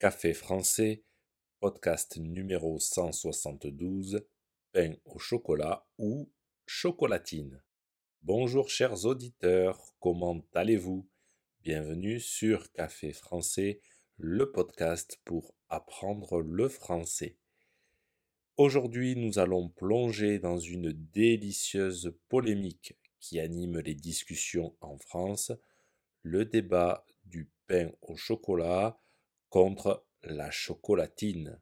Café français, podcast numéro 172, pain au chocolat ou chocolatine. Bonjour chers auditeurs, comment allez-vous? Bienvenue sur Café français, le podcast pour apprendre le français. Aujourd'hui, nous allons plonger dans une délicieuse polémique qui anime les discussions en France, le débat du pain au chocolat contre la chocolatine.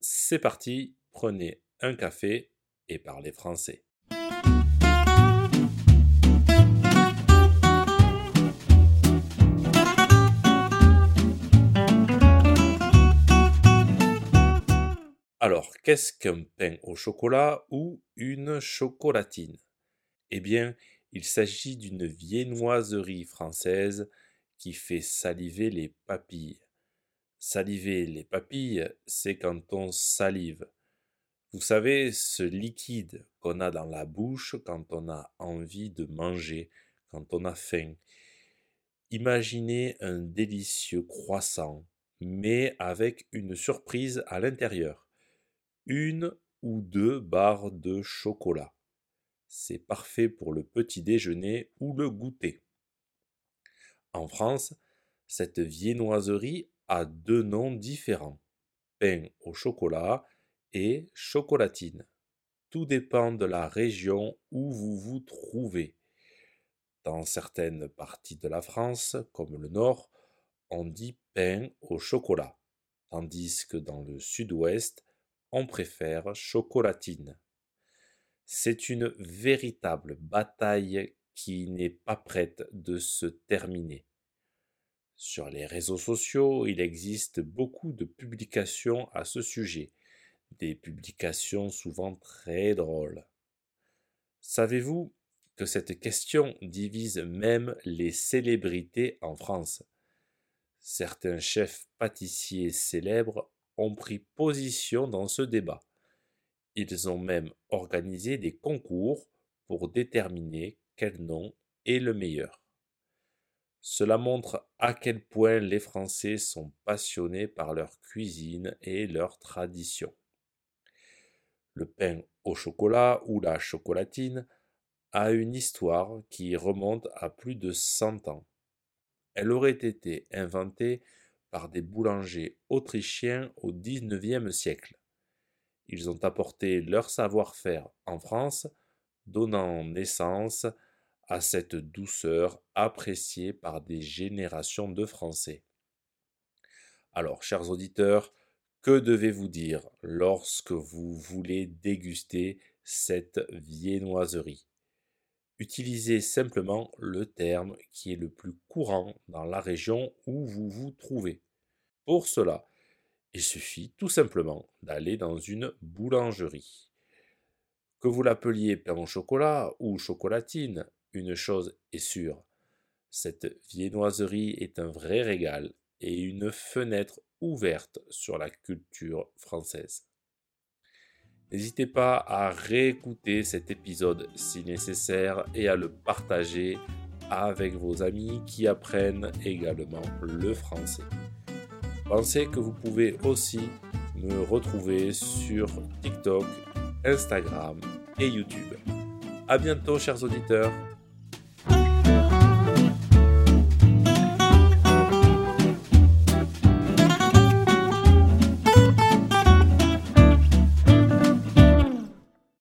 C'est parti, prenez un café et parlez français. Alors, qu'est-ce qu'un pain au chocolat ou une chocolatine? Eh bien, il s'agit d'une viennoiserie française qui fait saliver les papilles. Saliver les papilles, c'est quand on salive. Vous savez, ce liquide qu'on a dans la bouche quand on a envie de manger, quand on a faim. Imaginez un délicieux croissant, mais avec une surprise à l'intérieur. Une ou deux barres de chocolat. C'est parfait pour le petit déjeuner ou le goûter. En France, cette viennoiserie a deux noms différents, pain au chocolat et chocolatine. Tout dépend de la région où vous vous trouvez. Dans certaines parties de la France, comme le nord, on dit pain au chocolat, tandis que dans le sud-ouest, on préfère chocolatine. C'est une véritable bataille qui n'est pas prête de se terminer. Sur les réseaux sociaux, il existe beaucoup de publications à ce sujet, des publications souvent très drôles. Savez-vous que cette question divise même les célébrités en France? Certains chefs pâtissiers célèbres ont pris position dans ce débat. Ils ont même organisé des concours pour déterminer quel nom est le meilleur. Cela montre à quel point les Français sont passionnés par leur cuisine et leur tradition. Le pain au chocolat ou la chocolatine a une histoire qui remonte à plus de 100 ans. Elle aurait été inventée par des boulangers autrichiens au XIXe siècle. Ils ont apporté leur savoir-faire en France, donnant naissance à cette douceur appréciée par des générations de Français. Alors, chers auditeurs, que devez-vous dire lorsque vous voulez déguster cette viennoiserie? Utilisez simplement le terme qui est le plus courant dans la région où vous vous trouvez. Pour cela, il suffit tout simplement d'aller dans une boulangerie. Que vous l'appeliez pain au chocolat ou chocolatine, une chose est sûre, cette viennoiserie est un vrai régal et une fenêtre ouverte sur la culture française. N'hésitez pas à réécouter cet épisode si nécessaire et à le partager avec vos amis qui apprennent également le français. Pensez que vous pouvez aussi me retrouver sur TikTok, Instagram et YouTube. A bientôt chers auditeurs